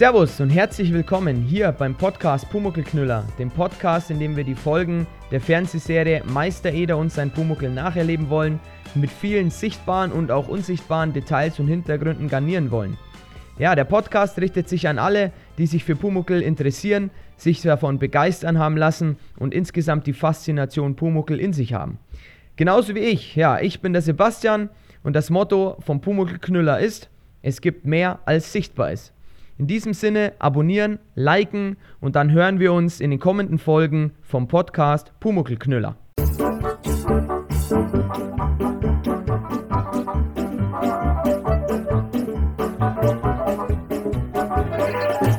Servus und herzlich willkommen hier beim Podcast Pumuckelknüller, dem Podcast, in dem wir die Folgen der Fernsehserie Meister Eder und sein Pumuckel nacherleben wollen, mit vielen sichtbaren und auch unsichtbaren Details und Hintergründen garnieren wollen. Ja, der Podcast richtet sich an alle, die sich für Pumuckel interessieren, sich davon begeistern haben lassen und insgesamt die Faszination Pumuckel in sich haben. Genauso wie ich. Ja, ich bin der Sebastian und das Motto vom Pumuckelknüller ist, es gibt mehr als sichtbar ist. In diesem Sinne abonnieren, liken und dann hören wir uns in den kommenden Folgen vom Podcast Pumuckelknüller. Thank